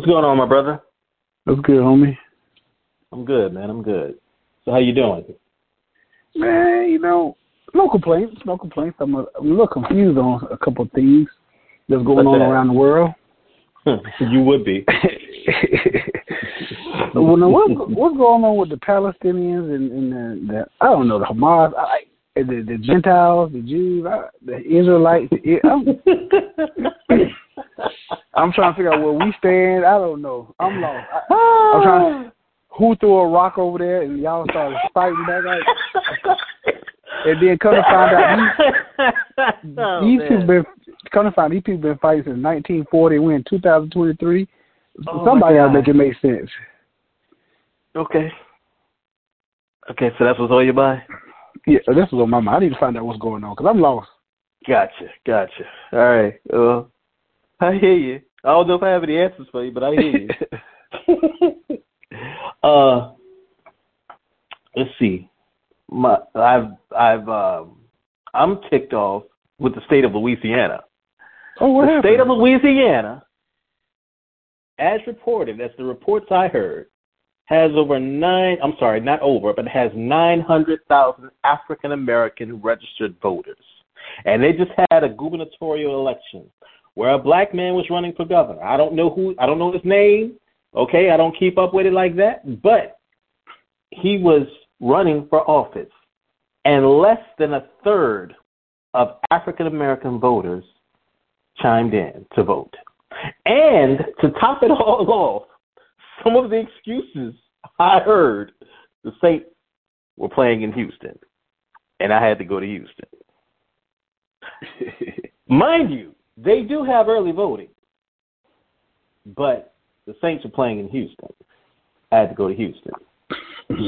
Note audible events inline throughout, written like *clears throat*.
What's going on, my brother? That's good, homie. I'm good, man. I'm good. So how you doing? Man, you know, no complaints. No complaints. I'm a, I'm a little confused on a couple of things that's going What's on that? around the world. *laughs* you would be. *laughs* well, now what's, what's going on with the Palestinians and, and the, the I don't know the Hamas, I, the, the Gentiles, the Jews, I, the Israelites. the- *laughs* I'm, trying to figure out where we stand. I don't know. I'm lost. I, I'm trying. *sighs* Who threw a rock over there and y'all started fighting back? Like, and then come to find out, these, *laughs* Oh, these people been come to find these people been fighting since 1940. We're in 2023. Oh, Somebody gotta make it make sense. Okay. Okay, so that's what's on your mind. Yeah, this is on my mind. I need to find out what's going on because I'm lost. Gotcha, gotcha. All right. Well, *laughs* I hear you. I don't know if I have any answers for you, but I hear you. *laughs* uh, let's see. My, I've, I've, um, I'm ticked off with the state of Louisiana. oh, what the happened? state of Louisiana, as reported, as the reports I heard, has over nine, I'm sorry, not over, but has 900,000 African American registered voters. And they just had a gubernatorial election where a black man was running for governor. I don't know who, I don't know his name. Okay, I don't keep up with it like that, but he was running for office. And less than a third of African American voters chimed in to vote. And to top it all *laughs* off, some of the excuses I heard the Saints were playing in Houston, and I had to go to Houston. *laughs* Mind you, they do have early voting, but the Saints are playing in Houston. I had to go to Houston.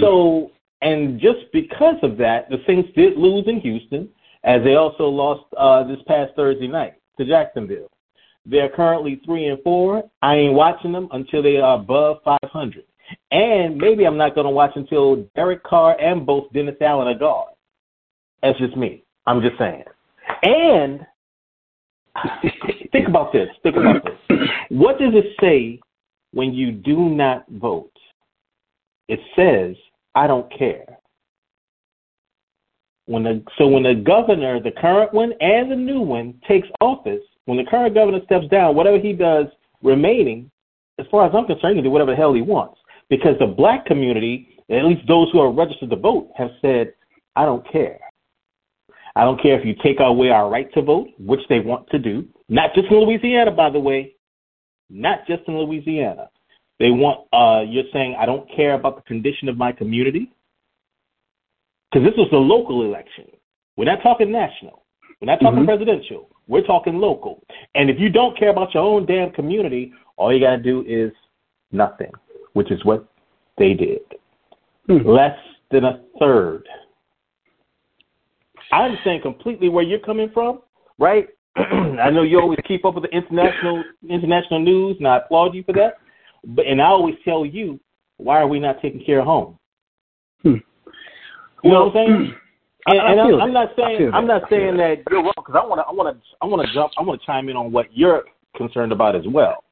So, and just because of that, the Saints did lose in Houston, as they also lost uh, this past Thursday night to Jacksonville. They're currently three and four. I ain't watching them until they are above 500. And maybe I'm not going to watch until Derek Carr and both Dennis Allen are gone. That's just me. I'm just saying. And *laughs* think about this. Think about this. What does it say when you do not vote? It says, I don't care. When the, so when the governor, the current one and the new one, takes office, when the current governor steps down, whatever he does remaining, as far as I'm concerned, he can do whatever the hell he wants. Because the black community, at least those who are registered to vote, have said, I don't care. I don't care if you take away our right to vote, which they want to do. Not just in Louisiana, by the way. Not just in Louisiana. They want, uh, you're saying, I don't care about the condition of my community. Because this was a local election. We're not talking national. We're not talking Mhm. presidential. We're talking local. And if you don't care about your own damn community, all you got to do is nothing, which is what they did. Hmm. Less than a third. I understand completely where you're coming from, right? *clears throat* I know you always keep up with the international international news, and I applaud you for that. But and I always tell you, why are we not taking care of home? Hmm. You know what I'm saying? And, *clears throat* I- I and I'm, I'm not saying I'm not saying that you're wrong because I want to I want to I want to jump I want to chime in on what you're concerned about as well.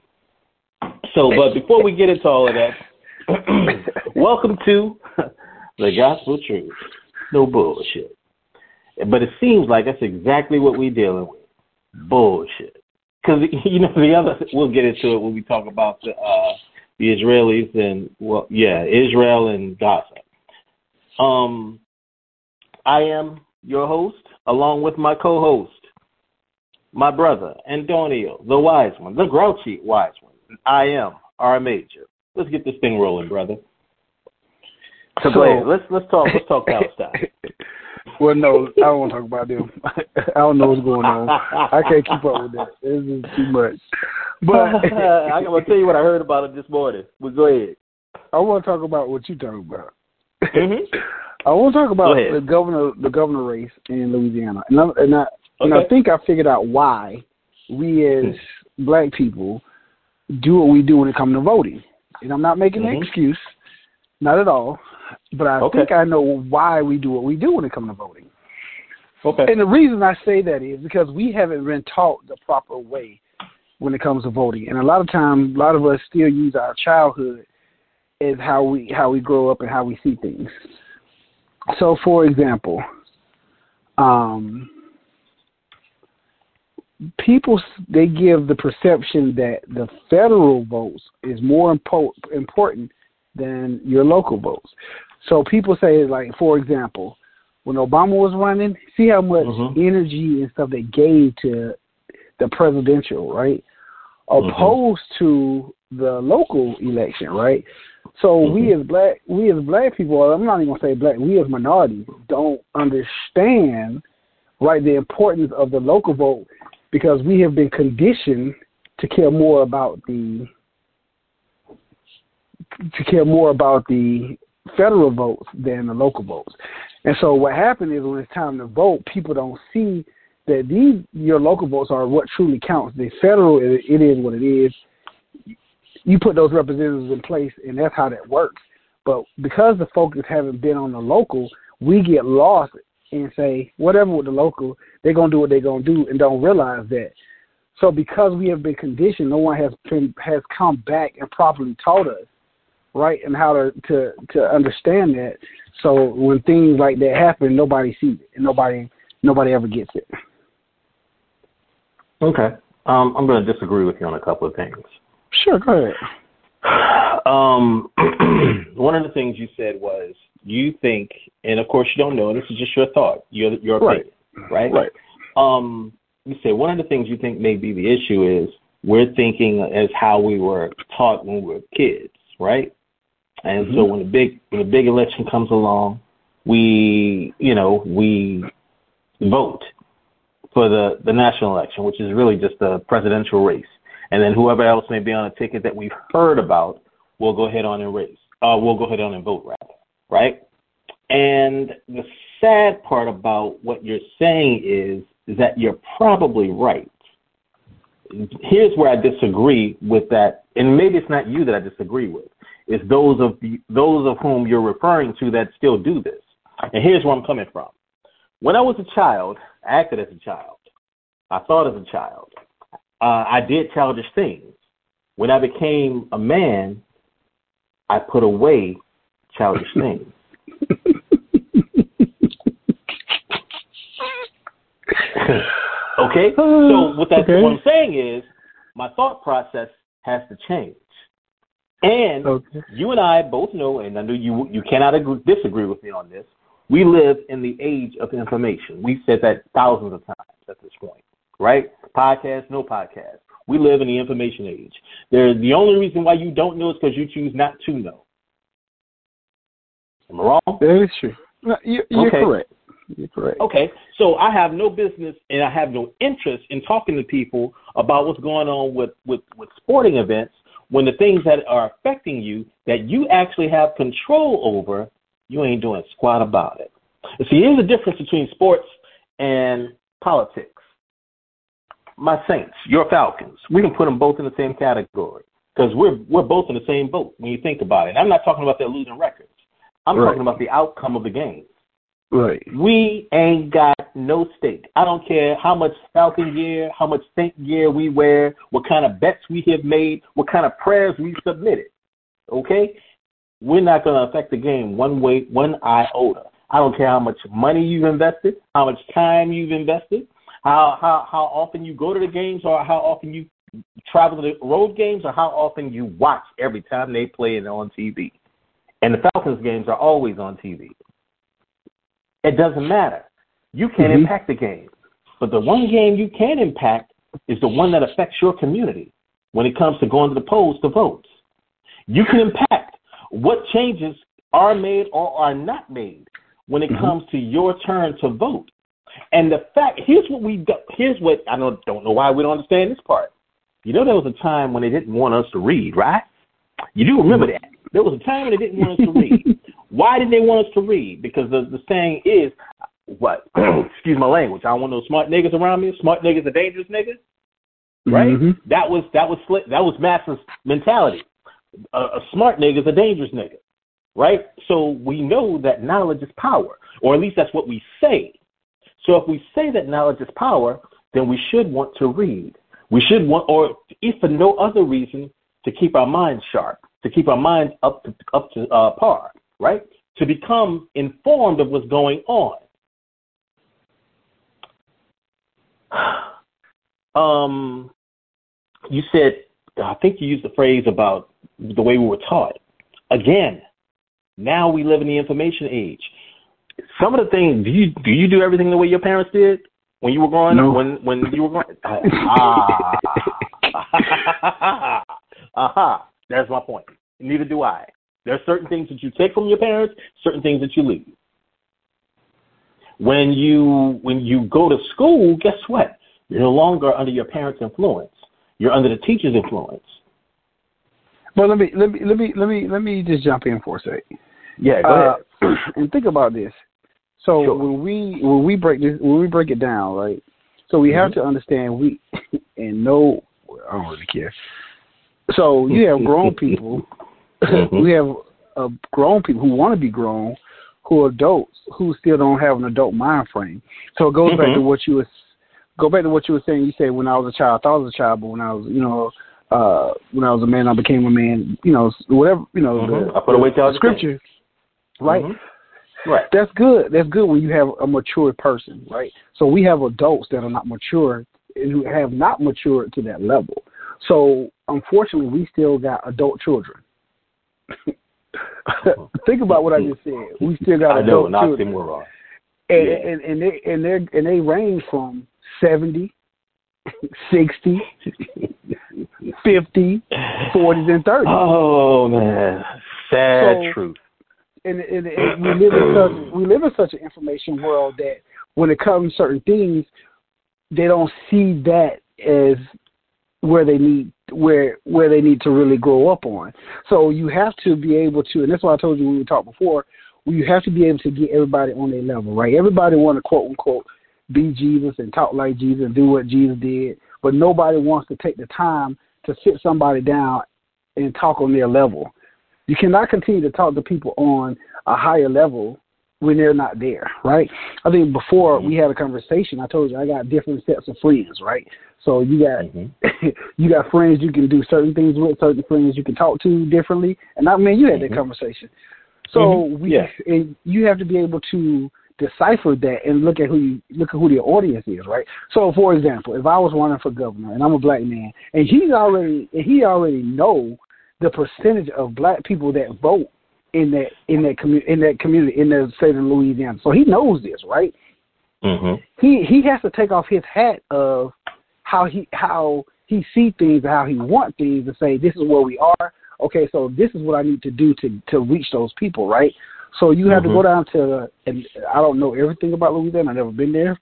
So, but before we get into all of that, *clears throat* welcome to *laughs* the gospel truth. No bullshit. But it seems like that's exactly what we're dealing with. Bullshit. Because *laughs* you know the other, we'll get into it when we talk about the uh, the Israelis and well, yeah, Israel and Gaza. Um, I am your host, along with my co-host, my brother Antonio, the wise one, the grouchy wise one. I am R Major. Let's get this thing rolling, brother. So, So- let's let's talk let's talk *laughs* Palestine. Well, no, I don't want to talk about them. *laughs* I don't know what's going on. I can't keep up with that. This is too much. But *laughs* I'm gonna tell you what I heard about it this morning. But go ahead. I want to talk about what you talking about. Mhm. *laughs* I want to talk about the governor, the governor race in Louisiana, and I, and I, and I think I figured out why we as black people do what we do when it comes to voting. And I'm not making an Mhm. excuse, not at all, but I Okay. think I know why we do what we do when it comes to voting. Okay. And the reason I say that is because we haven't been taught the proper way when it comes to voting. And a lot of times, a lot of us still use our childhood as how we how we grow up and how we see things. So, for example, um, people they give the perception that the federal votes is more impo- important than your local votes. So people say, like for example, when Obama was running, see how much mm-hmm. energy and stuff they gave to the presidential, right? Mm-hmm. Opposed to the local election, right? So mm-hmm. we as black we as black people, I'm not even gonna say black, we as minorities don't understand right the importance of the local vote because we have been conditioned to care more about the to care more about the federal votes than the local votes. And so what happened is when it's time to vote, people don't see that these your local votes are what truly counts. The federal, it, is what it is. You put those representatives in place, and that's how that works. But because the focus haven't been on the local, we get lost and say whatever with the local, they're gonna do what they're gonna do, and don't realize that. So because we have been conditioned, no one has been, has come back and properly taught us right, and how to to to understand that. So when things like that happen, nobody sees it, and nobody nobody ever gets it. Okay, um, I'm going to disagree with you on a couple of things. Sure, go ahead. *sighs* Um, *clears throat* one of the things you said was you think, and of course you don't know. This is just your thought, your your opinion, right? Right. Um, you say one of the things you think may be the issue is we're thinking as how we were taught when we were kids, right? And mm-hmm. so when the big when the big election comes along, we you know we vote for the the national election, which is really just a presidential race, and then whoever else may be on a ticket that we've heard about we'll go ahead on and race. Uh, we'll go ahead on and vote, rather, right? And the sad part about what you're saying is is that you're probably right. Here's where I disagree with that, and maybe it's not you that I disagree with. It's those of the, those of whom you're referring to that still do this. And here's where I'm coming from. When I was a child, I acted as a child. I thought as a child. Uh, I did childish things. When I became a man, I put away childish *laughs* things. *laughs* okay? So what that okay. what I'm saying is my thought process has to change. And okay. you and I both know, and I know you you cannot agree, disagree with me on this. We live in the age of information. We've said that thousands of times at this point, right? Podcast, no podcast. We live in the information age. There, the only reason why you don't know is because you choose not to know. Am I wrong? That is true. No, you, you're okay. correct. You're correct. Okay, so I have no business and I have no interest in talking to people about what's going on with, with, with sporting events when the things that are affecting you that you actually have control over, you ain't doing squat about it. see, here's the difference between sports and politics. My Saints, your Falcons, we can put them both in the same category because we're we're both in the same boat when you think about it. And I'm not talking about their losing records. I'm right. talking about the outcome of the game. Right. We ain't got no stake. I don't care how much Falcon gear, how much Saint gear we wear, what kind of bets we have made, what kind of prayers we submitted. Okay? We're not going to affect the game one way, one iota. I don't care how much money you've invested, how much time you've invested, how how how often you go to the games, or how often you travel to the road games, or how often you watch every time they play it on TV. And the Falcons games are always on TV. It doesn't matter. You can't mm-hmm. impact the game. But the one game you can impact is the one that affects your community when it comes to going to the polls to vote. You can impact what changes are made or are not made when it mm-hmm. comes to your turn to vote. And the fact here's what we do, here's what I don't don't know why we don't understand this part. You know there was a time when they didn't want us to read, right? You do remember mm-hmm. that. There was a time when they didn't want us to read. *laughs* Why did they want us to read? Because the, the saying is, what? *clears throat* excuse my language. I don't want no smart niggas around me. Smart niggas are dangerous niggas. Right? Mm-hmm. That was that was that was Madison's mentality. A, a smart nigga is a dangerous nigga. Right? So we know that knowledge is power, or at least that's what we say. So if we say that knowledge is power, then we should want to read. We should want, or if for no other reason, to keep our minds sharp, to keep our minds up to up to uh, par, right? To become informed of what's going on. *sighs* Um, you said, I think you used the phrase about the way we were taught. Again, now we live in the information age. Some of the things, do you do you do everything the way your parents did when you were growing no. When when you were growing? ah, aha. *laughs* *laughs* Uh-huh. That's my point. Neither do I. There are certain things that you take from your parents, certain things that you leave. When you when you go to school, guess what? You're no longer under your parents' influence. You're under the teacher's influence. Well, let me let me let me let me let me just jump in for a second. Yeah, go uh, ahead. *clears throat* and think about this. So Sure. when we when we break this when we break it down, right? So we have Mhm. to understand we *laughs* and know I don't really care. So you have grown people. *laughs* Mhm. we have uh, grown people who want to be grown, who are adults who still don't have an adult mind frame. So it goes back Mhm. to what you was go back to what you were saying. You said when I was a child, I thought I was a child, but when I was you know uh when I was a man, I became a man. You know whatever you know Mhm. the, I put away child the scripture, right? Mhm. Right. That's good. That's good when you have a mature person, right? So we have adults that are not mature and who have not matured to that level. So unfortunately, we still got adult children. *laughs* Think about what I just said. We still got I know, not children, and, yeah. and and they and they and they range from 70, 60, 50, 40s, and 30s. Oh man, sad So- truth. and, and, and we live in such we live in such an information world that when it comes to certain things, they don't see that as where they need where where they need to really grow up on. So you have to be able to, and that's why I told you when we talked before. You have to be able to get everybody on their level, right? Everybody want to quote unquote be Jesus and talk like Jesus and do what Jesus did, but nobody wants to take the time to sit somebody down and talk on their level. You cannot continue to talk to people on a higher level when they're not there, right? I think before we had a conversation, I told you I got different sets of friends, right? So you got Mhm. *laughs* you got friends you can do certain things with, certain friends you can talk to differently, and I mean you had that Mhm. conversation. So Mhm. we Yeah. and you have to be able to decipher that and look at who you look at who the audience is, right? So for example, if I was running for governor and I'm a black man and he's already and he already know the percentage of black people that vote in that in that community in that community in the state of Louisiana. So he knows this, right? Mhm. He he has to take off his hat of how he how he see things and how he want things and say this is where we are. Okay, so this is what I need to do to to reach those people, right? So you have to Mhm. go down to and I don't know everything about Louisiana. I've never been there,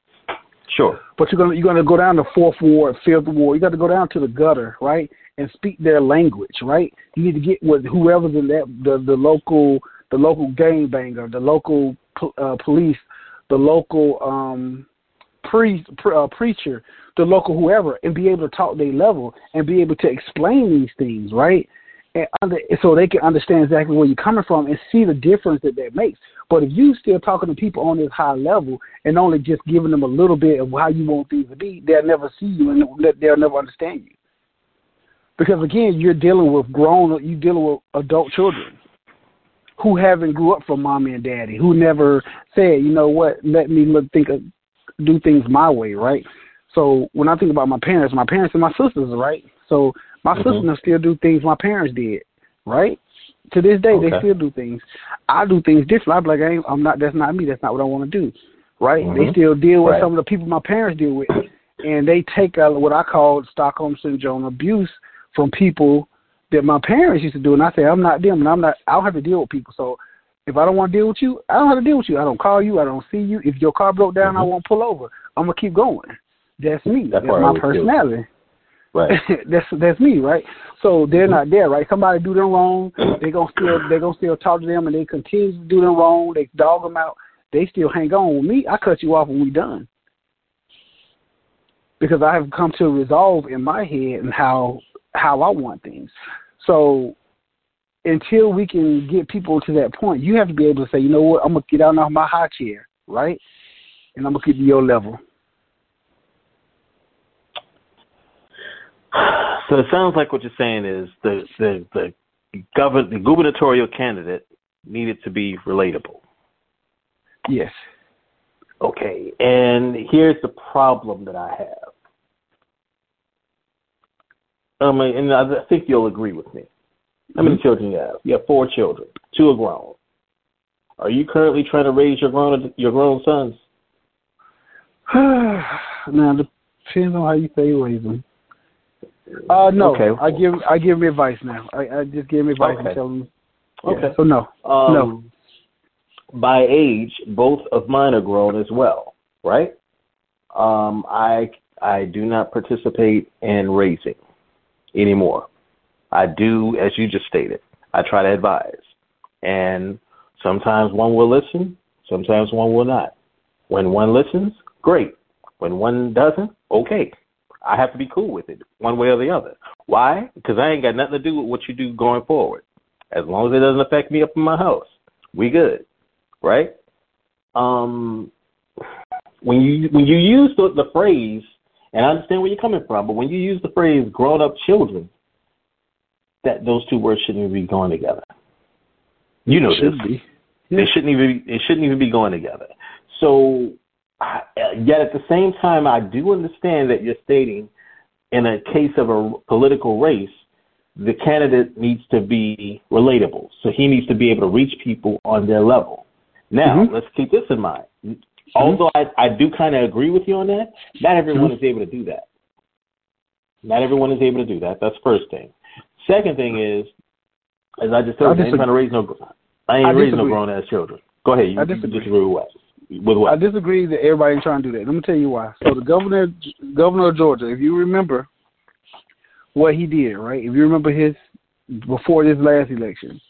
Sure. but you're gonna you're gonna go down to fourth ward, fifth ward. You got to go down to the gutter, right, and speak their language, right? You need to get with whoever's in that the the local the local gang banger, the local uh, police, the local um pre, pre uh, preacher, the local whoever, and be able to talk their level and be able to explain these things, right? And under, so they can understand exactly where you're coming from and see the difference that that makes. But if you still talking to people on this high level and only just giving them a little bit of how you want things to be, they'll never see you and they'll never understand you. Because again, you're dealing with grown, you're dealing with adult children who haven't grew up from mommy and daddy, who never said, you know what, let me look, think of, do things my way, right? So when I think about my parents, my parents and my sisters, right? So my Mhm. sisters still do things my parents did, right? To this day, they still do things. I do things different. I'm like, I I'm not. That's not me. That's not what I want to do, right? They Mhm. still deal with Right. some of the people my parents deal with, and they take uh, what I call Stockholm syndrome abuse from people that my parents used to do. And I say, I'm not them, and I'm not. I don't have to deal with people. So if I don't want to deal with you, I don't have to deal with you. I don't call you. I don't see you. If your car broke down, I Mhm. won't pull over. I'm gonna keep going. That's me. That's That's, my personality. Right. *laughs* that's that's me, right? So they're Mhm. not there, right? Somebody do them wrong, they gonna still they gonna still talk to them, and they continue to do them wrong. They dog them out. They still hang on with me. I cut you off when we done because I have come to resolve in my head and how how I want things. So until we can get people to that point, you have to be able to say, you know what, I'm gonna get out of my high chair, right? And I'm gonna keep your level. So it sounds like what you're saying is the the the, govern, the gubernatorial candidate needed to be relatable. Yes. Okay, and here's the problem that I have. Um, and I think you'll agree with me. How many mm-hmm. children you have? You have four children. Two are grown. Are you currently trying to raise your grown your grown sons? *sighs* now depends on how you say raise them. Uh no. Okay. I give I give me advice now. I, I just give me advice okay. and tell them. Okay. Yeah, so no. Um, no. By age, both of mine are grown as well, right? Um, I I do not participate in raising anymore. I do, as you just stated. I try to advise, and sometimes one will listen, sometimes one will not. When one listens, great. When one doesn't, okay. I have to be cool with it, one way or the other. Why? Because I ain't got nothing to do with what you do going forward. As long as it doesn't affect me up in my house, we good, right? Um, when you when you use the, the phrase, and I understand where you're coming from, but when you use the phrase "grown up children," that those two words shouldn't even be going together. You know should this. Be. Yeah. They shouldn't even they shouldn't even be going together. So yet at the same time, I do understand that you're stating in a case of a political race, the candidate needs to be relatable. So he needs to be able to reach people on their level. Now, mm-hmm. let's keep this in mind. Mm-hmm. Although I, I do kind of agree with you on that, not everyone mm-hmm. is able to do that. Not everyone is able to do that. That's first thing. Second thing is, as I just told you, I ain't trying to raise no, I ain't raising no grown ass children. Go ahead. You, I disagree. You disagree with what? With what? I disagree that everybody's trying to do that. Let me tell you why. So the governor, governor of Georgia, if you remember what he did, right? If you remember his before this last election,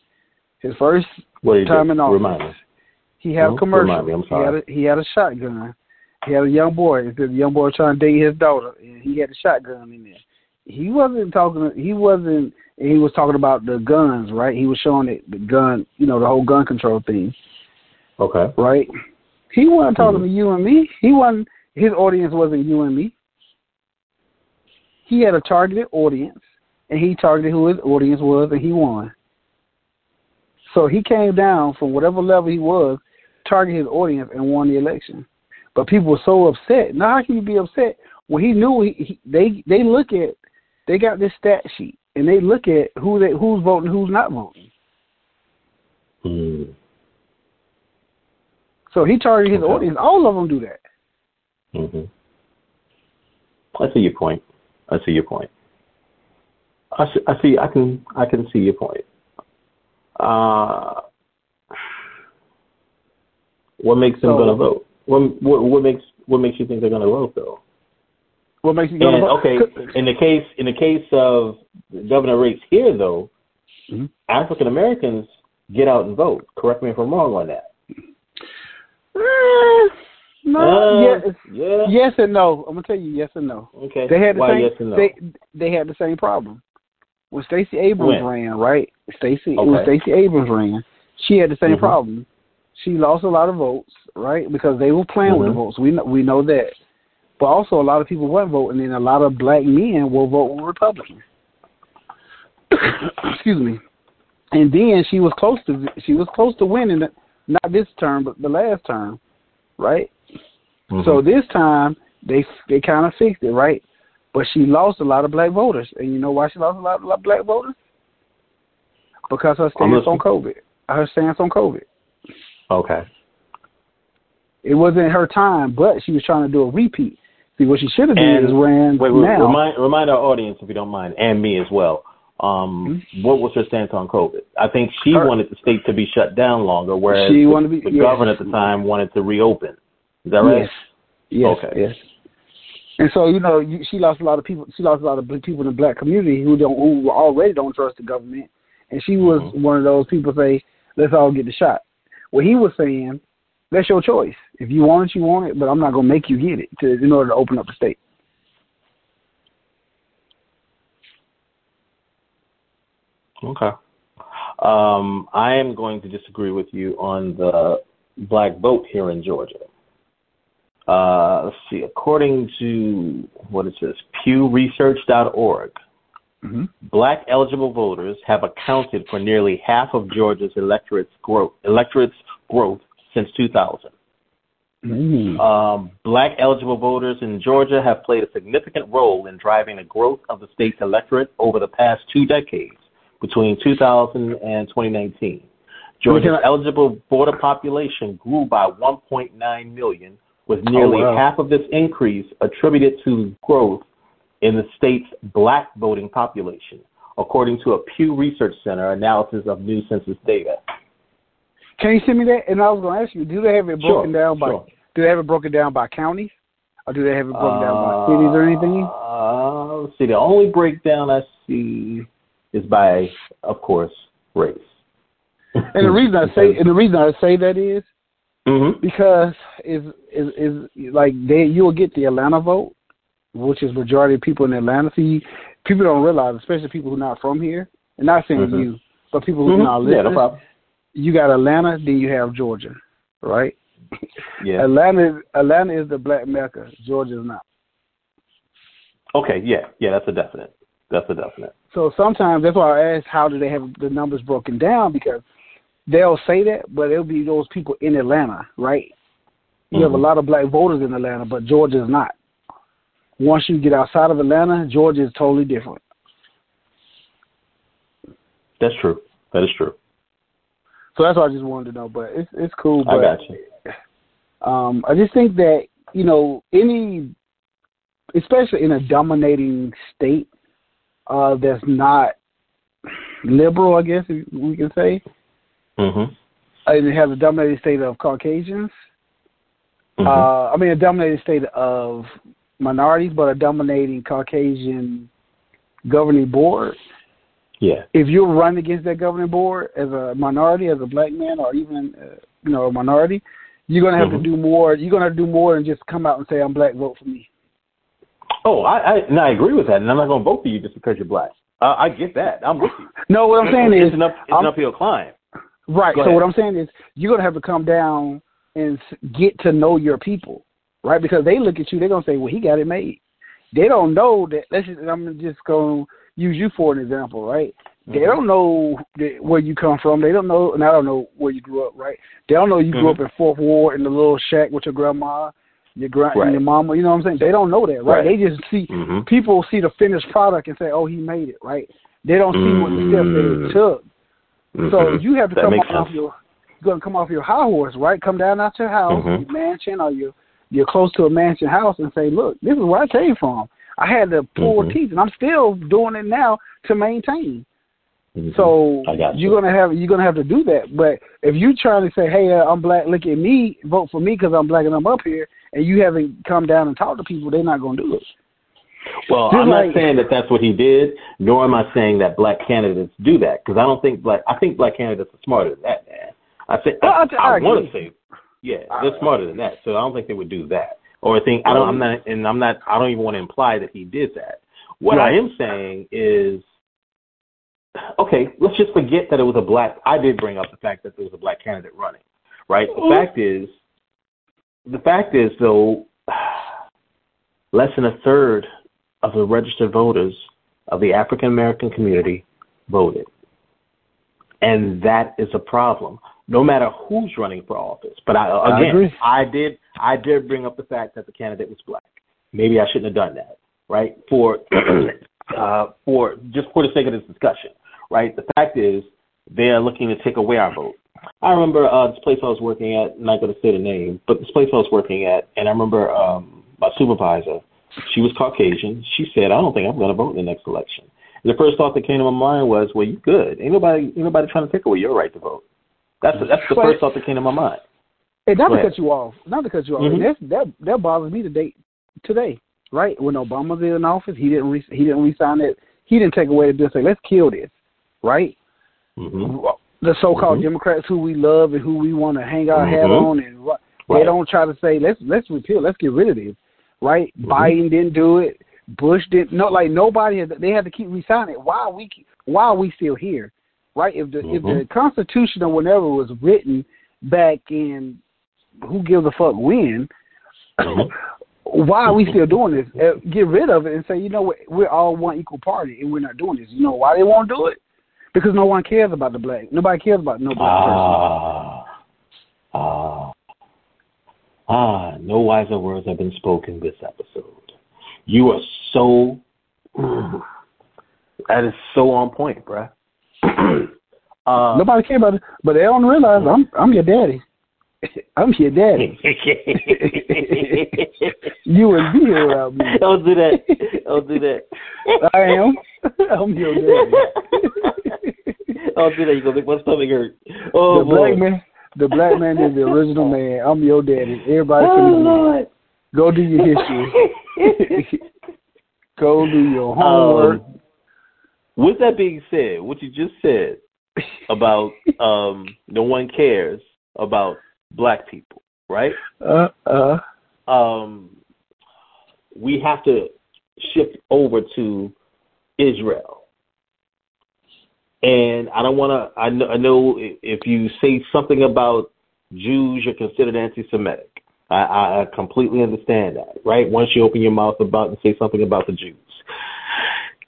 his first time in office, he had a commercial. Me. I'm sorry. He had a, he had a shotgun. He had a young boy. The young boy trying to date his daughter, and he had a shotgun in there. He wasn't talking. He wasn't. He was talking about the guns, right? He was showing it the gun, you know, the whole gun control thing. Okay. Right. He wasn't talking mm-hmm. to you and me. He wasn't. His audience wasn't you and me. He had a targeted audience, and he targeted who his audience was, and he won. So he came down from whatever level he was, targeted his audience, and won the election. But people were so upset. Now how can you be upset when he knew he, he they they look at they got this stat sheet and they look at who they who's voting, who's not voting. Mm. So he targeted his okay. audience. All of them do that. hmm I see your point. I see your point. I see. I see. I can. I can see your point. Uh, what makes them so, gonna vote? What, what, what makes what makes you think they're gonna vote though? What makes you gonna vote? Okay, in the case in the case of governor race here though, mm-hmm. African Americans get out and vote. Correct me if I'm wrong on that. *laughs* No, uh, yes, yeah. yes and no. I'm gonna tell you yes and no. Okay. They had the Why same. Yes and no? They they had the same problem when Stacey Abrams when? ran. Right, Stacey okay. when Stacey Abrams ran, she had the same mm-hmm. problem. She lost a lot of votes, right, because they were playing mm-hmm. with the votes. We know, we know that, but also a lot of people weren't voting, and a lot of black men will vote Republican. *coughs* Excuse me. And then she was close to she was close to winning, not this term, but the last term right? Mm-hmm. So this time they they kind of fixed it, right? But she lost a lot of black voters, and you know why she lost a lot of black voters? Because her stance on COVID. Her stance on COVID. Okay. It wasn't her time, but she was trying to do a repeat. See, what she should have done is ran wait, now. Remind, remind our audience, if you don't mind, and me as well. Um, mm-hmm. What was her stance on COVID? I think she her, wanted the state to be shut down longer, whereas she wanted to be, the yes. governor at the time wanted to reopen. Is that right? Yes. Yes. Okay. Yes. And so you know, she lost a lot of people. She lost a lot of people in the black community who don't, who already don't trust the government. And she was mm-hmm. one of those people say, "Let's all get the shot." What he was saying, that's your choice. If you want it, you want it, but I'm not gonna make you get it to in order to open up the state. Okay. Um, I am going to disagree with you on the black vote here in Georgia. Uh, let's see. According to what is this? PewResearch.org, Mm-hmm. Black eligible voters have accounted for nearly half of Georgia's electorate's growth, electorate's growth since 2000. Mm. Um, black eligible voters in Georgia have played a significant role in driving the growth of the state's electorate over the past two decades, between 2000 and 2019. Georgia's eligible voter population grew by 1.9 million, with nearly wow. half of this increase attributed to growth in the state's black voting population, according to a Pew Research Center analysis of new census data. Can you send me that? And I was going to ask you, do they have it broken Sure, down by? sure. Do they have it broken down by counties, or do they have it broken down by cities or anything? Uh, let's see. The only breakdown I see is by, of course, race. And the reason I *laughs* say and the reason I say that is hmm because is is is like they you'll get the Atlanta vote, which is majority of people in Atlanta. See, people don't realize, especially people who are not from here, and not saying Mhm. you, but people who are not Yeah, no problem. you got Atlanta, then you have Georgia, right? Yeah. Atlanta Atlanta is the black mecca. Georgia is not. Okay. Yeah. Yeah. That's a definite. That's a definite. So sometimes that's why I ask how do they have the numbers broken down because they'll say that, but it'll be those people in Atlanta, right? You have a Mhm. lot of black voters in Atlanta, but Georgia is not. Once you get outside of Atlanta, Georgia is totally different. That's true. That is true. So that's what I just wanted to know. But it's it's cool. I got you. um, I just think that you know any, especially in a dominating state uh, that's not liberal, I guess we can say, hmm and it has a dominating state of Caucasians. hmm Uh, I mean, a dominating state of minorities, but a dominating Caucasian governing board. yeah. If you're running against that governing board as a minority, as a black man, or even uh, you know a minority, you're gonna have Mhm. to do more. You're gonna have to do more than just come out and say I'm black, vote for me. Oh, I, I and I agree with that, and I'm not going to vote for you just because you're black. Uh, I get that. I'm with you. *laughs* No, what I'm saying is it's an, up, it's I'm- uphill climb. Right. So what I'm saying is you're gonna have to come down and s- get to know your people, right? Because they look at you, they're gonna say, "Well, he got it made." They don't know that. Let's. Just, I'm just gonna use you for an example, right? They Mhm. don't know that, where you come from. They don't know, and I don't know where you grew up, right? They don't know you grew Mhm. up in Fourth Ward in the little shack with your grandma, your grand, Right. and your mama. You know what I'm saying? They don't know that, right? Right. They just see Mhm. people see the finished product and say, "Oh, he made it," right? They don't see what the steps that Mm. it took. So Mhm. you have to That come off sense. your you're gonna come off your high horse, right? Come down out your house, Mhm. your mansion or your you're close to a mansion house and say, Look, this is where I came from. I had to pull Mhm. teeth and I'm still doing it now to maintain. Mhm. So you. you're gonna have you're gonna have to do that. But if you're trying to say, "Hey, uh, I'm black, look at me, vote for me because I'm black and I'm up here," and you haven't come down and talked to people, they're not gonna do it. Well, Just I'm not saying that that's what he did, nor am I saying that black candidates do that, because I don't think black. I think black candidates are smarter than that, man. I think Well, I- I, I want to say, yeah, they're uh, smarter than that. So I don't think they would do that, or I think I don't. I'm not, and I'm not. I don't even want to imply that he did that. What I am saying is, okay, let's just forget that it was a black. I did bring up the fact that there was a black candidate running, right? The fact is, the fact is though, less than a third of the registered voters of the African American community voted. And that is a problem, no matter who's running for office. But I, I again, agree. I did, I did bring up the fact that the candidate was black. Maybe I shouldn't have done that, right? For, *clears throat* uh, for just for the sake of this discussion, right? The fact is, they are looking to take away our vote. I remember uh, this place I was working at. I'm not going to say the name, but this place I was working at, and I remember um, my supervisor. She was Caucasian. She said, "I don't think I'm going to vote in the next election." And the first thought that came to my mind was, "Well, you good. Ain't nobody, ain't nobody trying to take away your right to vote." That's the, that's the first thought that came to my mind. Hey, not Go to ahead. cut you off, not to cut you off. Mhm. And that's, that that bothers me today. Today, right when Obama's in office, he didn't re- he didn't resign it. He didn't take away the bill. and Say, let's kill this, right? hmm The so-called Mhm. Democrats who we love and who we want to hang our hat Mhm. on, and what they don't try to say, let's let's repeal, let's get rid of this, right? Mhm. Biden didn't do it. Bush didn't. No, like nobody. Had, they had to keep resigning it. Why are we? Why are we still here? Right? If the if the Mhm. Constitution or whatever was written back in, who gives a fuck when? Mhm. why are we still doing this? Uh, get rid of it and say, you know what, we're all one equal party and we're not doing this. You know why they won't do it? Because no one cares about the black. Nobody cares about no black ah, Ah, ah, no wiser words have been spoken this episode. You are so, *clears throat* that is so on point, bruh. *clears throat* uh, Nobody cares about it, but they don't realize I'm I'm your daddy. *laughs* I'm your daddy. *laughs* you wouldn't be here without me. Don't do that. Don't do that. I am. *laughs* I'm your daddy. Don't do that. You're gonna make my stomach hurt. Oh, the boy. black man. The black man is the original man. I'm your daddy. Everybody oh, Lord. Go do your history. Go do your homework. Um, with that being said, what you just said about um, no one cares about black people, right? Uh, uh. Um, we have to shift over to Israel. And I don't want to. I know, I know if you say something about Jews, you're considered anti-Semitic. I, I completely understand that, right? Once you open your mouth about and say something about the Jews,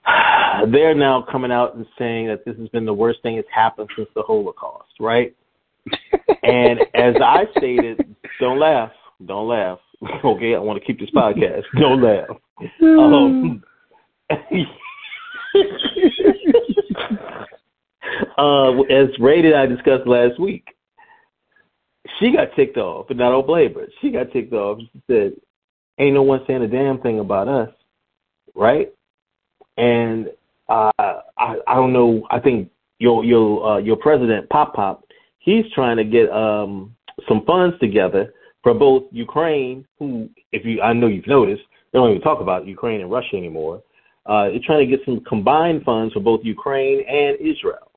*sighs* they're now coming out and saying that this has been the worst thing that's happened since the Holocaust, right? And as I stated, don't laugh, don't laugh. *laughs* Okay, I want to keep this podcast. *laughs* Don't laugh. Um, *laughs* uh, as I discussed last week, she got ticked off, but not on blame her. She got ticked off. She said, "Ain't no one saying a damn thing about us, right?" And uh, I, I don't know. I think your your uh, your president Pop Pop, he's trying to get um, some funds together for both Ukraine, who, if you, I know you've noticed, they don't even talk about Ukraine and Russia anymore. Uh, they're trying to get some combined funds for both Ukraine and Israel.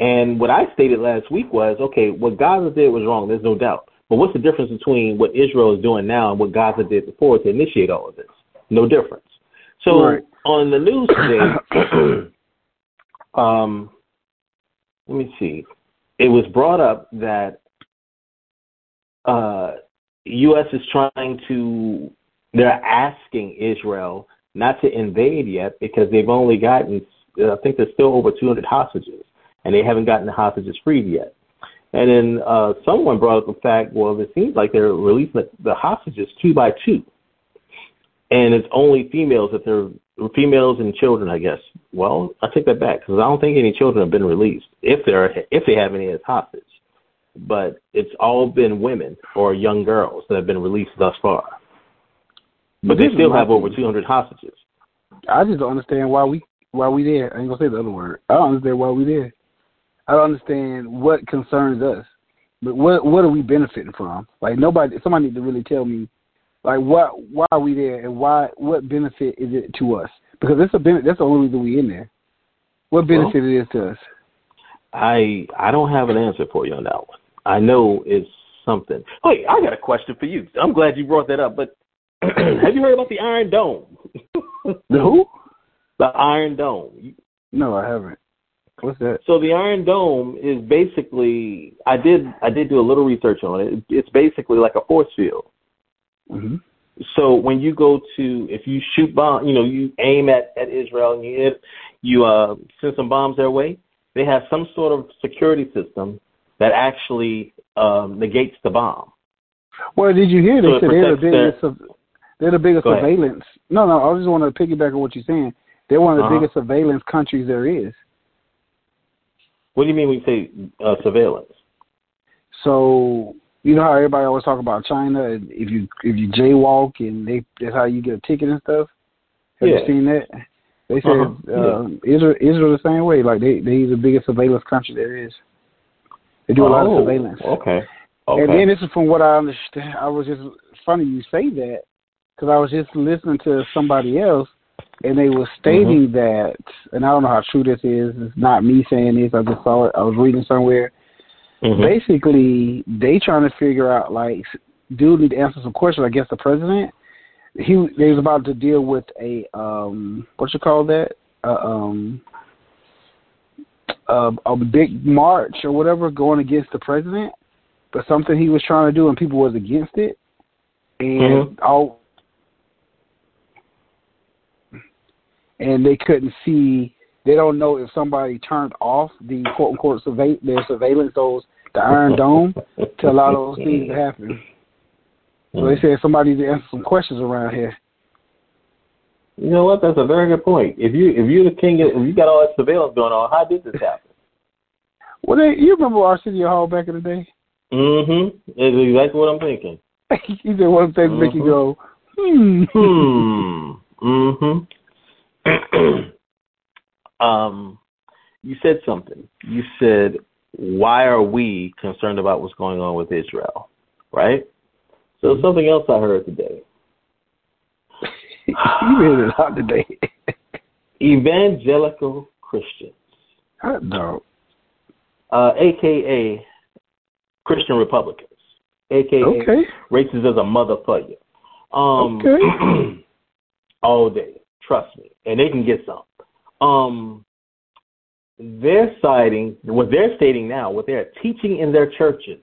And what I stated last week was, okay, what Gaza did was wrong. There's no doubt. But what's the difference between what Israel is doing now and what Gaza did before to initiate all of this? No difference. So right. on the news today, *coughs* um, let me see. It was brought up that uh, U.S. is trying to. They're asking Israel not to invade yet because they've only gotten. I think there's still over 200 hostages and they haven't gotten the hostages freed yet. And then uh, someone brought up the fact, well, it seems like they're releasing the, the hostages two by two, and it's only females that they're females and children, I guess. Well, I take that back because I don't think any children have been released if they're if they have any as hostage. But it's all been women or young girls that have been released thus far. But they still have over 200 hostages. I just don't understand why we why we there. I ain't gonna say the other word. I don't understand why we there. I don't understand what concerns us. But what what are we benefiting from? Like nobody, somebody need to really tell me, like what why are we there and why what benefit is it to us? Because that's a benefit. That's the only reason we in there. What benefit well, it is to us? I I don't have an answer for you on that one. I know it's something. Wait, I got a question for you. I'm glad you brought that up. But *clears throat* have you heard about the Iron Dome? *laughs* the who? The Iron Dome. No, I haven't. What's that? So the Iron Dome is basically I did I did do a little research on it. It's basically like a force field. Mm-hmm. So when you go to if you shoot bomb, you know, you aim at at Israel and you hit, you uh, send some bombs their way. They have some sort of security system that actually um, negates the bomb. Well, did you hear? They so said they're the biggest. Their, they're the biggest surveillance. No, no. I just want to piggyback on what you're saying. They're one of the uh-huh. biggest surveillance countries there is. What do you mean when you say uh, surveillance? So you know how everybody always talk about China. If you if you jaywalk and they that's how you get a ticket and stuff. Have yeah. you seen that? They said uh-huh. uh, yeah. Israel Israel the same way. Like they they the biggest surveillance country there is. They do a oh, lot of surveillance. Okay. Okay. And then this is from what I understand. I was just funny you say that because I was just listening to somebody else and they were stating mm-hmm. that, and I don't know how true this is. It's not me saying this. I just saw it. I was reading somewhere. Mm-hmm. Basically, they trying to figure out like, dude need to answer some questions. I guess the president, he they was about to deal with a um, what you call that, uh, um, a, a big march or whatever going against the president, but something he was trying to do and people was against it, and mm-hmm. all and they couldn't see. They don't know if somebody turned off the quote unquote survey their surveillance those the Iron Dome, to allow those *laughs* things to happen. So they said somebody needs to answer some questions around here. You know what? That's a very good point. If you if you're the king, of, if you got all that surveillance going on, how did this happen? Well, they, you remember Arsenio Hall back in the day? Mm-hmm. That's exactly what I'm thinking. he said one the mm-hmm. make you go, hmm. Hmm. Mm-hmm. *clears throat* um, you said something. You said, "Why are we concerned about what's going on with Israel?" Right. So mm-hmm. something else I heard today. *laughs* you heard it out today. *laughs* Evangelical Christians. No. Uh, AKA Christian Republicans, aka okay. racist as a mother for you. Um, okay. *clears throat* all day, trust me, and they can get some. Um, they're citing what they're stating now, what they're teaching in their churches,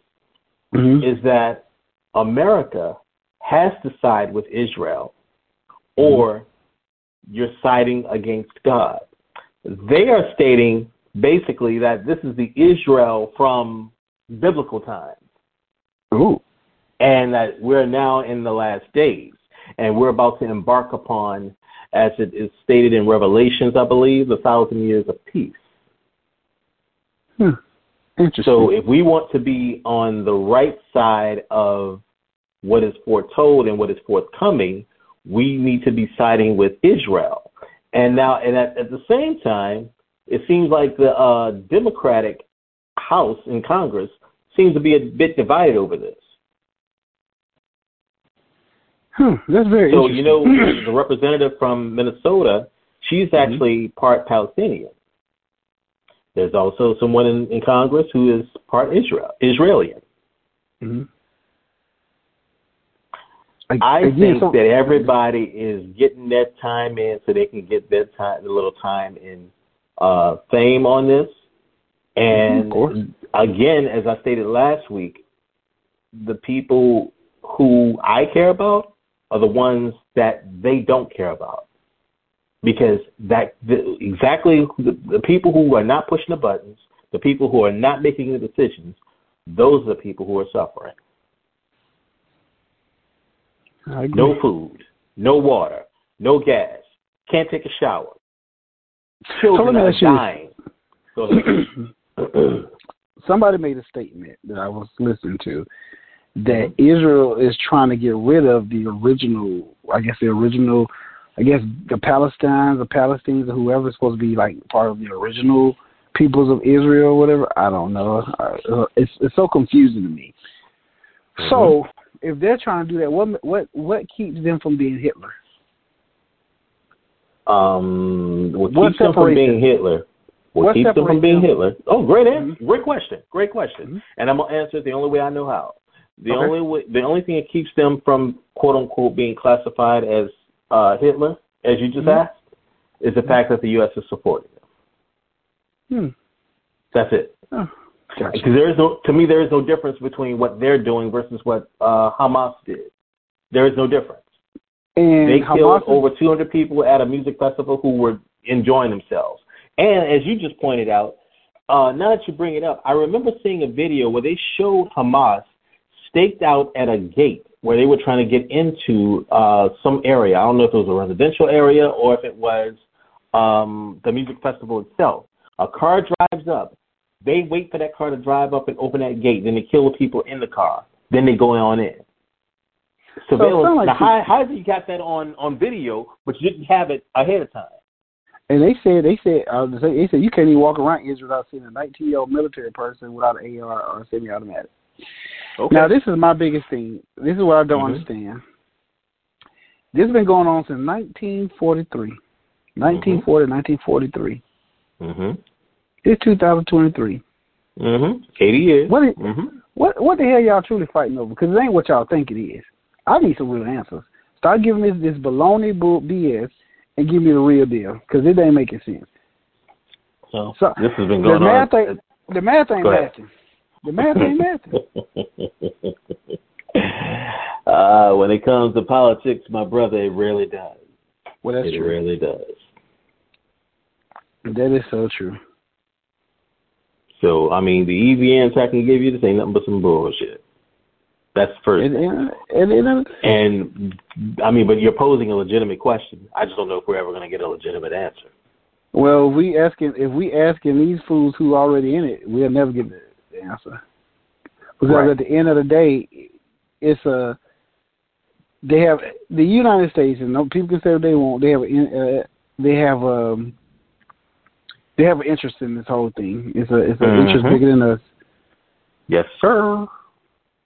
mm-hmm. is that America has to side with Israel, or mm-hmm. you're siding against God. They are stating basically that this is the Israel from biblical times. Ooh. And that we're now in the last days. And we're about to embark upon, as it is stated in Revelations, I believe, the thousand years of peace. Hmm. Interesting. So if we want to be on the right side of what is foretold and what is forthcoming, we need to be siding with Israel. And now, and at, at the same time, it seems like the uh, Democratic House in Congress seems to be a bit divided over this. Hmm, that's very so you know *clears throat* the representative from Minnesota, she's mm-hmm. actually part Palestinian. There's also someone in, in Congress who is part Israel Israeli. Mm-hmm. I, I think so, that everybody is getting that time in so they can get that time, a little time in uh, fame on this. And again, as I stated last week, the people who I care about are the ones that they don't care about. Because that the, exactly the, the people who are not pushing the buttons, the people who are not making the decisions, those are the people who are suffering. No food, no water, no gas, can't take a shower. Children are dying. *clears throat* somebody made a statement that I was listening to that Israel is trying to get rid of the original, I guess the original, I guess the Palestinians, the Palestinians, or whoever is supposed to be like part of the original peoples of Israel, or whatever. I don't know. Uh, it's it's so confusing to me. Mm-hmm. So if they're trying to do that, what what what keeps them from being Hitler? Um, what, what keeps them from being Hitler? What, what keeps them from being them? Hitler? Oh, great answer. Mm-hmm. Great question. Great question. Mm-hmm. And I'm gonna answer it the only way I know how. The okay. only way, the only thing that keeps them from quote unquote being classified as uh, Hitler, as you just mm-hmm. asked, is the fact that the U.S. is supporting them. Hmm. That's it. Oh, gotcha. Because there is no, to me, there is no difference between what they're doing versus what uh, Hamas did. There is no difference. And they Hamas killed over 200 people at a music festival who were enjoying themselves. And as you just pointed out, uh, now that you bring it up, I remember seeing a video where they showed Hamas staked out at a gate where they were trying to get into uh, some area. I don't know if it was a residential area or if it was um, the music festival itself. A car drives up. They wait for that car to drive up and open that gate. Then they kill the people in the car. Then they go on in. Surveillance. So like now, how, how did you got that on on video, but you didn't have it ahead of time? And they said they said uh, they said you can't even walk around Israel without seeing a 19 year old military person without an AR or a semi automatic. Okay. Now this is my biggest thing. This is what I don't mm-hmm. understand. This has been going on since 1943. 1940, mm-hmm. 1943. Mhm. It's 2023. Mhm. 80 years. What, is, mm-hmm. what what the hell y'all truly fighting over? Because it ain't what y'all think it is. I need some real answers. Start giving this this baloney bull BS and give me the real deal because it ain't making sense. So, so this has been going the math on. Ain't, the math ain't matching. The math ain't matching. *laughs* uh, when it comes to politics, my brother, it rarely does. Well, that's it true. rarely does. That is so true. So I mean, the easy answer I can give you this ain't nothing but some bullshit. That's first. And, and, and, and, I mean, but you're posing a legitimate question. I just don't know if we're ever going to get a legitimate answer. Well, if we asking if we asking these fools who already in it, we'll never get answer. Because Right. at the end of the day, it's a they have the United States, and no- people can say what they want. They have a, uh, they have um they have an interest in this whole thing. It's a it's an interest Mhm. bigger than us. Yes, sir.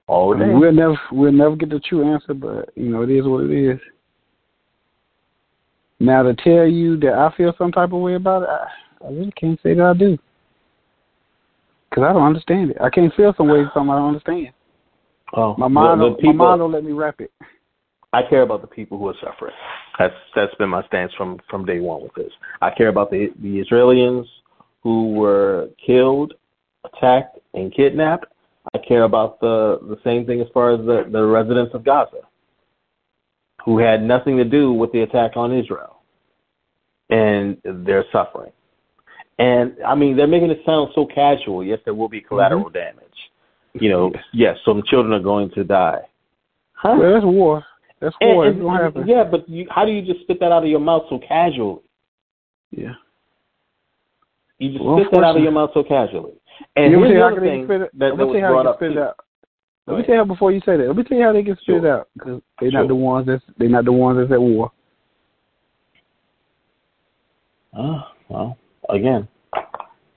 All day. We'll never we'll never get the true answer, but you know it is what it is. Now to tell you that I feel some type of way about it, I, I really can't say that I do, because I don't understand it. I can't feel some way something I don't understand. Oh, My mind, the, the people, my mind don't let me wrap it. I care about the people who are suffering. That's that's been my stance from from day one with this. I care about the the Israelis who were killed, attacked, and kidnapped. I care about the the same thing as far as the the residents of Gaza, who had nothing to do with the attack on Israel, and they're suffering. And I mean, they're making it sound so casual. Yes, there will be mm-hmm. collateral damage. You know, yes, some children are going to die. Huh? Well, that's war. That's And- war. and- it's gonna happen. yeah, but you, how do you just spit that out of your mouth so casually? Yeah. You just Well, spit that out of your mouth so casually. And you here's the other thing it? that, Let that me tell was you how brought they up can spit too. out. Let me tell you before you say that. Let me tell you how they can spit Sure. out because they're Sure. not the ones that's they're not the ones that's at war. Oh, well, again,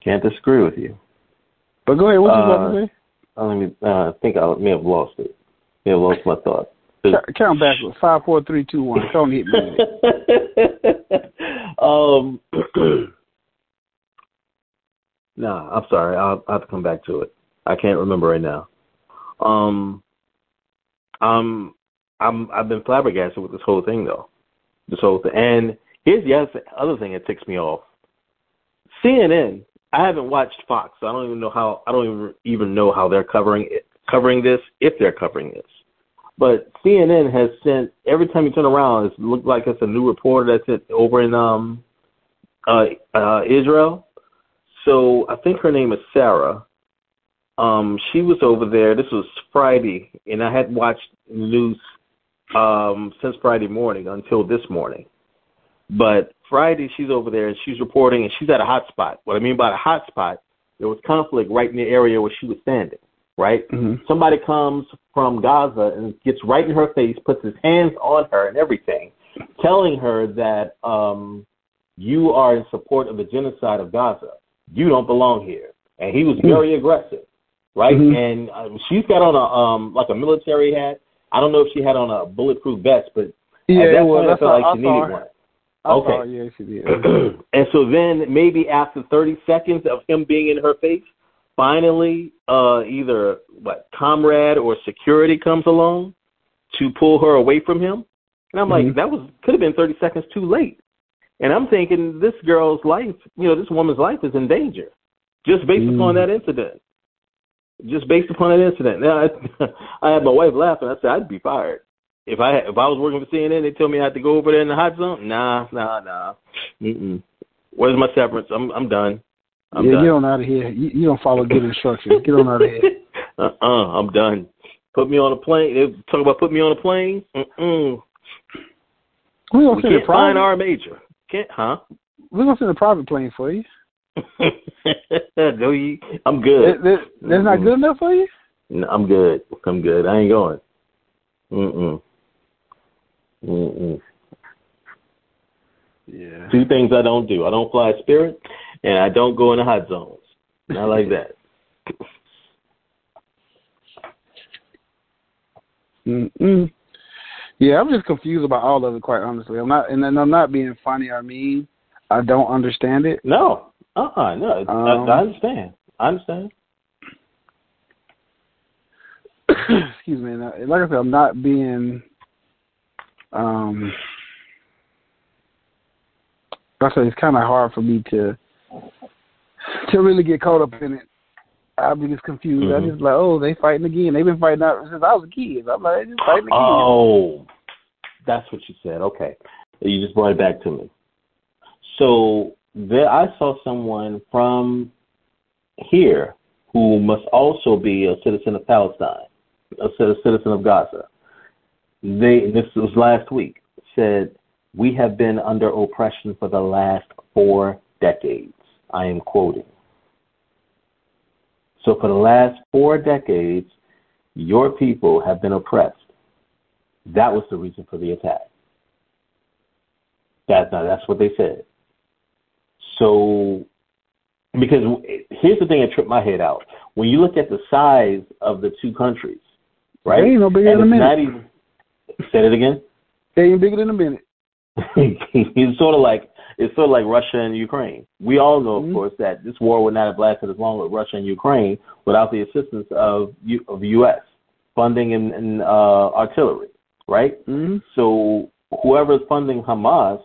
can't disagree with you. But go ahead. What you about Uh, to say? I mean, uh, I think I may have lost it. May have lost my thought. Count- backwards. Five, four, three, two, one. Don't hit me. *laughs* um, *clears throat* nah, I'm sorry. I'll, I'll have to come back to it. I can't remember right now. Um, um, I'm I've been flabbergasted with this whole thing though. This whole thing, and here's the other, other thing that ticks me off. CNN. I haven't watched Fox. So I don't even know how. I don't even even know how they're covering it, covering this if they're covering this. But CNN has sent every time you turn around, it looks like it's a new reporter that's it over in um uh uh Israel. So I think her name is Sarah. Um, she was over there. This was Friday, and I hadn't watched news um since Friday morning until this morning. But Friday she's over there and she's reporting and she's at a hot spot. What I mean by a hot spot, there was conflict right in the area where she was standing, right? Mhm. somebody comes from Gaza and gets right in her face, puts his hands on her and everything, telling her that um, you are in support of the genocide of Gaza. You don't belong here. And he was very aggressive, right? Mhm. And uh, she's got on a um, like a military hat. I don't know if she had on a bulletproof vest, but Yeah, at that was. point I I felt like I she needed her. one. Okay. her. Yeah, she did. *clears throat* and so then maybe after 30 seconds of him being in her face, finally uh either what comrade or security comes along to pull her away from him. And I'm like, Mhm. that was could have been 30 seconds too late. And I'm thinking this girl's life, you know, this woman's life is in danger just based Mm. upon that incident. Just based upon that incident. Now, I, *laughs* I had my wife laughing. I said, I'd be fired. If I if I was working for CNN, they told me I had to go over there in the hot zone. Nah, nah, nah. Mm-mm. Where's my severance? I'm I'm done. I'm yeah, done. get on out of here. You, you don't follow good instructions. Get on out of here. *laughs* uh-uh, I'm done. Put me on a plane. They talk about put me on a plane. Mm-mm. We're gonna We send a can't find private. R Major. Can't, huh? We're gonna send a private plane for you. *laughs* no, you, I'm good. That, that, that's not good enough for you. No, I'm good. I'm good. I ain't going. Mm-mm. Mm-mm. Yeah. Two things I don't do. I don't fly Spirit, and I don't go in the hot zones. Not like *laughs* that. Mm-mm. Yeah, I'm just confused about all of it. Quite honestly, I'm not, and I'm not being funny or mean. I don't understand it. No. Uh-uh. No. I, Um, I understand. I understand. *coughs* Excuse me. Like I said, I'm not being. Um, I said it's kind of hard for me to to really get caught up in it. I'll be just confused. I Mhm. just like, oh, they fighting again. They've been fighting out since I was a kid. I'm like, they just fighting again. Oh, that's what you said. Okay. You just brought it back to me. So there, I saw someone from here who must also be a citizen of Palestine, a citizen of Gaza. They this was last week said we have been under oppression for the last four decades. I am quoting. So for the last four decades, your people have been oppressed. That was the reason for the attack. That that's what they said. So, because here's the thing that tripped my head out. When you look at the size of the two countries, right? They ain't no bigger than a minute. Even, say it again. Ain't bigger than a minute. *laughs* it's sort of like it's sort of like Russia and Ukraine. We all know, of mm-hmm. course, that this war would not have lasted as long with Russia and Ukraine without the assistance of U- of the U.S. funding and, and uh, artillery, right? Mm-hmm. So whoever's funding Hamas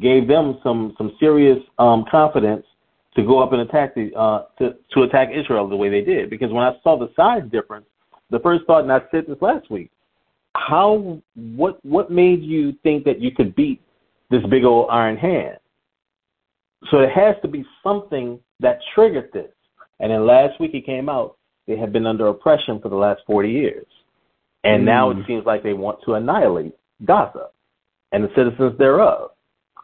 gave them some some serious um, confidence to go up and attack the uh, to to attack Israel the way they did. Because when I saw the size difference, the first thought, and I said this last week, how what what made you think that you could beat this big old iron hand? So it has to be something that triggered this. And then last week it came out they have been under oppression for the last 40 years. And mm. now it seems like they want to annihilate Gaza and the citizens thereof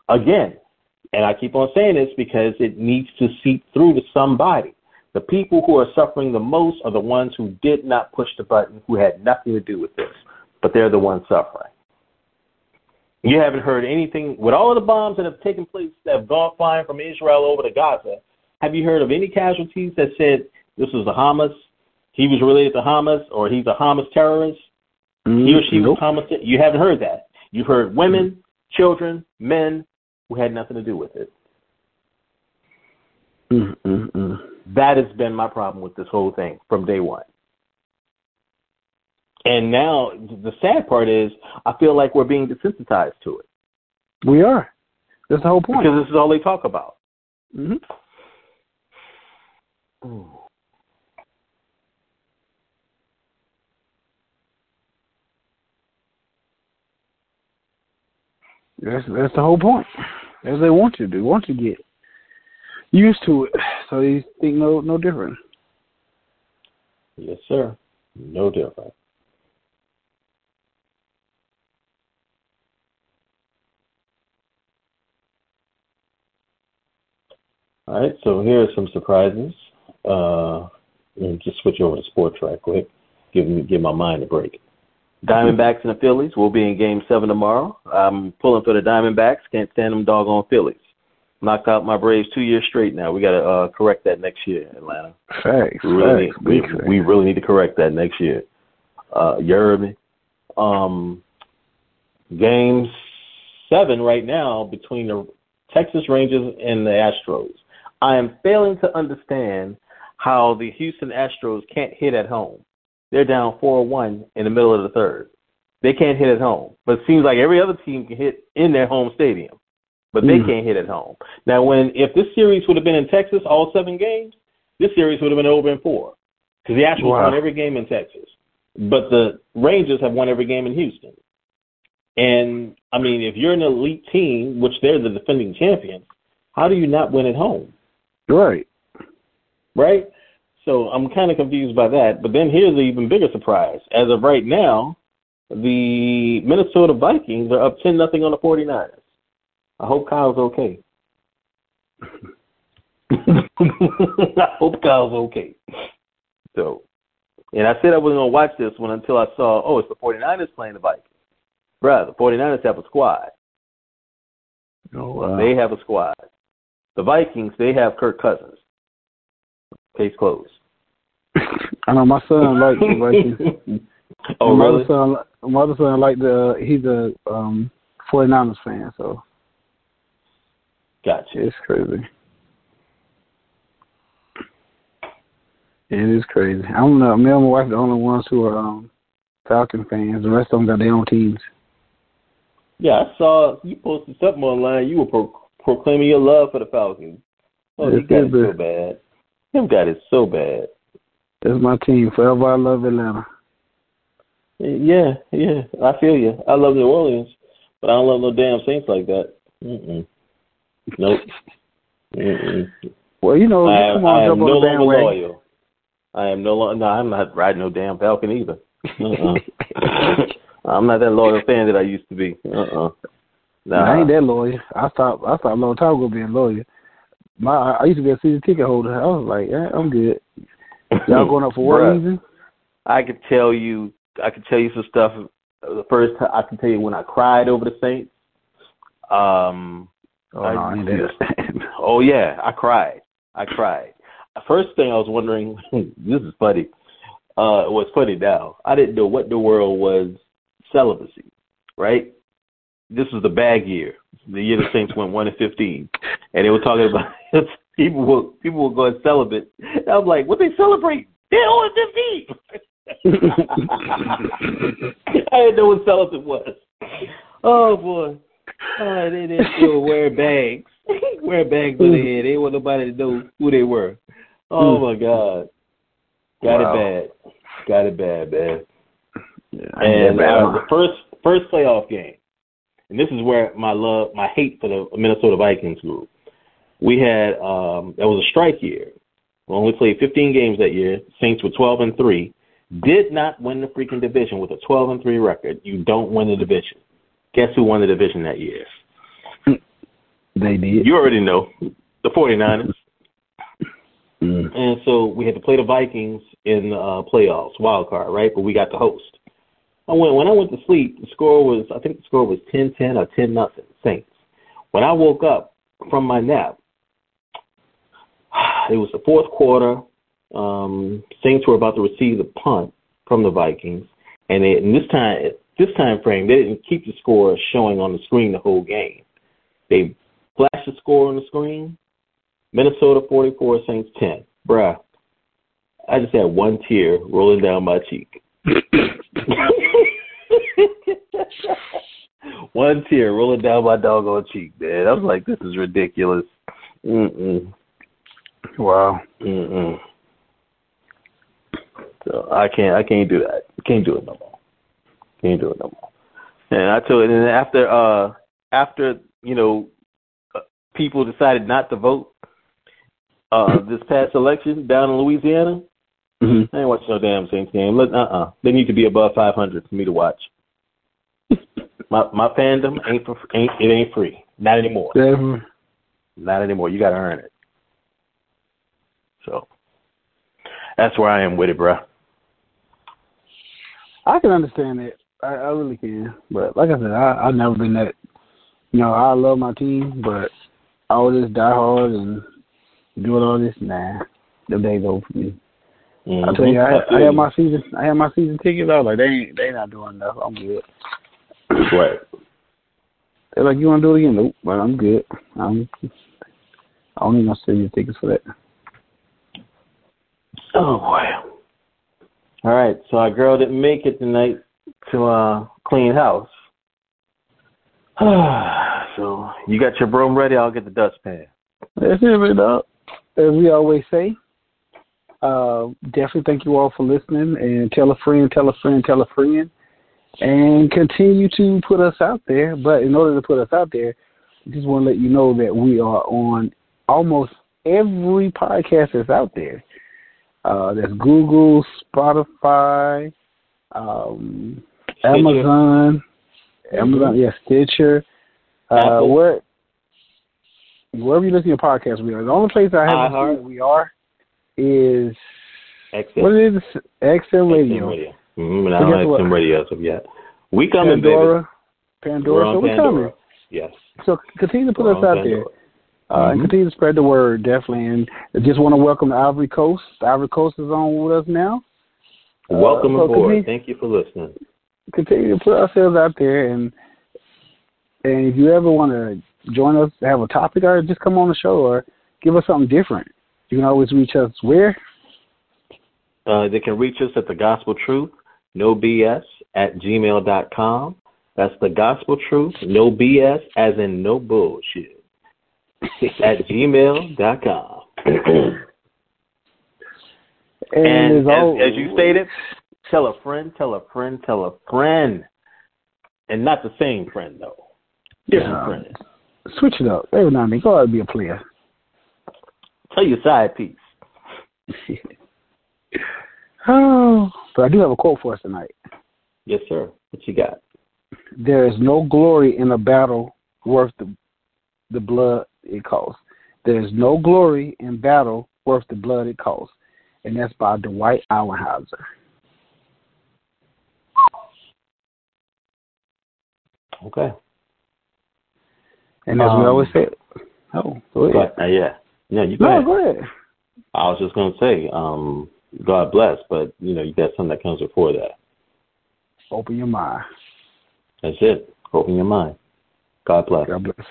again, and I keep on saying this because it needs to seep through to somebody. The people who are suffering the most are the ones who did not push the button, who had nothing to do with this, but they're the ones suffering. You haven't heard anything with all of the bombs that have taken place that have gone flying from Israel over to Gaza. Have you heard of any casualties that said this was a Hamas? He was related to Hamas, or he's a Hamas terrorist? Mm, he or she mm, nope. was Hamas. You haven't heard that. You've heard women, mm. children, men, who had nothing to do with it. Mm-mm-mm. That has been my problem with this whole thing from day one. And now the sad part is I feel like we're being desensitized to it. We are. That's the whole point. Because this is all they talk about. Mm-hmm. That's that's the whole point. As they want you to do, want you to get used to it, so you think no no different. Yes, sir. No different. All right, so here are some surprises. Uh, just switch over to sports right quick. Give me give my mind a break. Diamondbacks and the Phillies will be in Game Seven tomorrow. I'm pulling for the Diamondbacks. Can't stand them doggone Phillies. Knocked out my Braves two years straight now. We got to uh, correct that next year, Atlanta. Thanks. We really, Thanks. Need, we, we really need to correct that next year. Uh, you heard me. Um, game seven right now between the Texas Rangers and the Astros. I am failing to understand how the Houston Astros can't hit at home. They're down 4 1 in the middle of the third. They can't hit at home. But it seems like every other team can hit in their home stadium, but they mm. can't hit at home. Now, when if this series would have been in Texas, all seven games, this series would have been over in four because the Astros wow. won every game in Texas, but the Rangers have won every game in Houston. And I mean, if you're an elite team, which they're the defending champions, how do you not win at home? Right. Right. So I'm kind of confused by that. But then here's the even bigger surprise. As of right now, the Minnesota Vikings are up 10 nothing on the 49ers. I hope Kyle's okay. *laughs* I hope Kyle's okay. So, and I said I wasn't going to watch this one until I saw, oh, it's the 49ers playing the Vikings. Bruh, the 49ers have a squad. Oh, wow. They have a squad. The Vikings, they have Kirk Cousins. Case closed. *laughs* I know my son *laughs* likes the Vikings. oh, my really? Son, my other son like the he's a um 49ers fan, so. Gotcha. It's crazy. It is crazy. I don't know. Me and my wife are the only ones who are um Falcon fans. The rest of them got their own teams. Yeah, I saw you posted something online. You were pro- proclaiming your love for the Falcons. Oh, you got it so bad. Him got it so bad. That's my team. Forever I love Atlanta. Yeah, yeah. I feel you. I love New Orleans, but I don't love no damn Saints like that. Mm-mm. Nope. *laughs* Well, you know, I, come on, I am no longer loyal. I am no longer. No, I'm not riding no damn Falcon either. *laughs* Uh-uh. *laughs* I'm not that loyal fan that I used to be. Uh-uh. Nah, I ain't that lawyer. I stopped. I stopped a long time ago being loyal. My, I used to be a season ticket holder. I was like, yeah, I'm good. Y'all going up for what Bruh. reason? I could tell you. I could tell you some stuff. The first time I can tell you when I cried over the Saints. Um. Oh I- no, I ain't that. Oh yeah, I cried. I cried. First thing I was wondering, *laughs* this is funny. Uh, what's funny now? I didn't know what the world was celibacy, right? This was the bag year, the year the Saints went one and fifteen, and they were talking about people were people were going celibate. And I'm like, what they celebrate? They're on fifteen. I didn't know what celibate was. Oh boy. Oh, they didn't still wear bags. *laughs* wear bags on their head. They didn't want nobody to know who they were. Oh my God. Got Wow. it bad. Got it bad, man. Yeah, And bad. uh, the first first playoff game, and this is where my love, my hate for the Minnesota Vikings grew. We had um that was a strike year. We only played 15 games that year. Saints were 12 and three. Did not win the freaking division with a 12 and three record. You don't win the division. Guess who won the division that year? They did. You already know the 49ers. Mm. And so we had to play the Vikings in the uh, playoffs, wild card, right? But we got the host. I went when I went to sleep. The score was I think the score was ten ten or ten nothing Saints. When I woke up from my nap, *sighs* it was the fourth quarter. Um, Saints were about to receive the punt from the Vikings, and, they, and this time this time frame they didn't keep the score showing on the screen the whole game. They flashed the score on the screen. Minnesota 44, Saints 10. Bruh, I just had one tear rolling down my cheek. *coughs* *laughs* *laughs* one tear rolling down my doggone cheek, man. I was like, this is ridiculous. Mm-mm. Wow. Mm-mm. So I can't, I can't do that. Can't do it no more. Can't do it no more. And I told, and then after, uh, after you know, uh, people decided not to vote uh, this past election down in Louisiana, Mm-hmm. I ain't watching no damn Saints game. Look, uh-uh. They need to be above 500 for me to watch. My my fandom ain't for ain't it ain't free. Not anymore. Not anymore. You got to earn it. So that's where I am with it, bro. I can understand that. I, I really can. But like I said, I, I've never been that. You know, I love my team, but all this die hard and doing all this, nah, the day's over for me. I mm-hmm. tell you, I, I had my season. I had my season tickets. I was like, they ain't, they not doing enough. I'm good. Right. They're like, you want to do it again? Nope, but I'm good. I'm. I don't need no season tickets for that. Oh boy. All right, so our girl didn't make it tonight to uh clean house. *sighs* so you got your broom ready? I'll get the dustpan. That's it, man. As we always say, uh, definitely thank you all for listening and tell a friend, tell a friend, tell a friend, and continue to put us out there. But in order to put us out there, we just want to let you know that we are on almost every podcast that's out there. Uh, that's Google, Spotify, um, Amazon, Amazon, yeah, Stitcher. Uh, where wherever you listen to your podcast, we are. The only place I haven't seen that we are is XM, what is it? XM Radio, XM radio. Mm-hmm, and I don't have radio as of yet. We coming, Pandora, baby. Pandora. So we Pandora. coming. Yes. So continue to put We're us out Pandora. there. Uh, and Mhm. continue to spread the word, definitely. And I just want to welcome the Ivory Coast. The Ivory Coast is on with us now. Uh, Welcome so aboard. continue- Thank you for listening. continue to put ourselves out there and and if you ever want to join us have a topic or just come on the show or give us something different you can always reach us where Uh, they can reach us at the gospel truth, no BS, at gmail dot com. That's the gospel truth, no BS, as in no bullshit, *laughs* at gmail dot com. *clears throat* and, and as, as, always, as you stated, tell a friend, tell a friend, tell a friend, and not the same friend though, different Yeah. friend. switch it up every now and then go out and be a player Tell your side piece. *laughs* oh, but I do have a quote for us tonight. Yes, sir. What you got? There is no glory in a battle worth the the blood it costs. There is no glory in battle worth the blood it costs. And that's by Dwight Eisenhower. Okay. And as Um, we always say, oh, go ahead. But, uh, yeah. Yeah, you go No, ahead. go ahead. I was just gonna say, um, God bless, but you know, you got something that comes before that. Open your mind. That's it. Open your mind. God bless. God bless.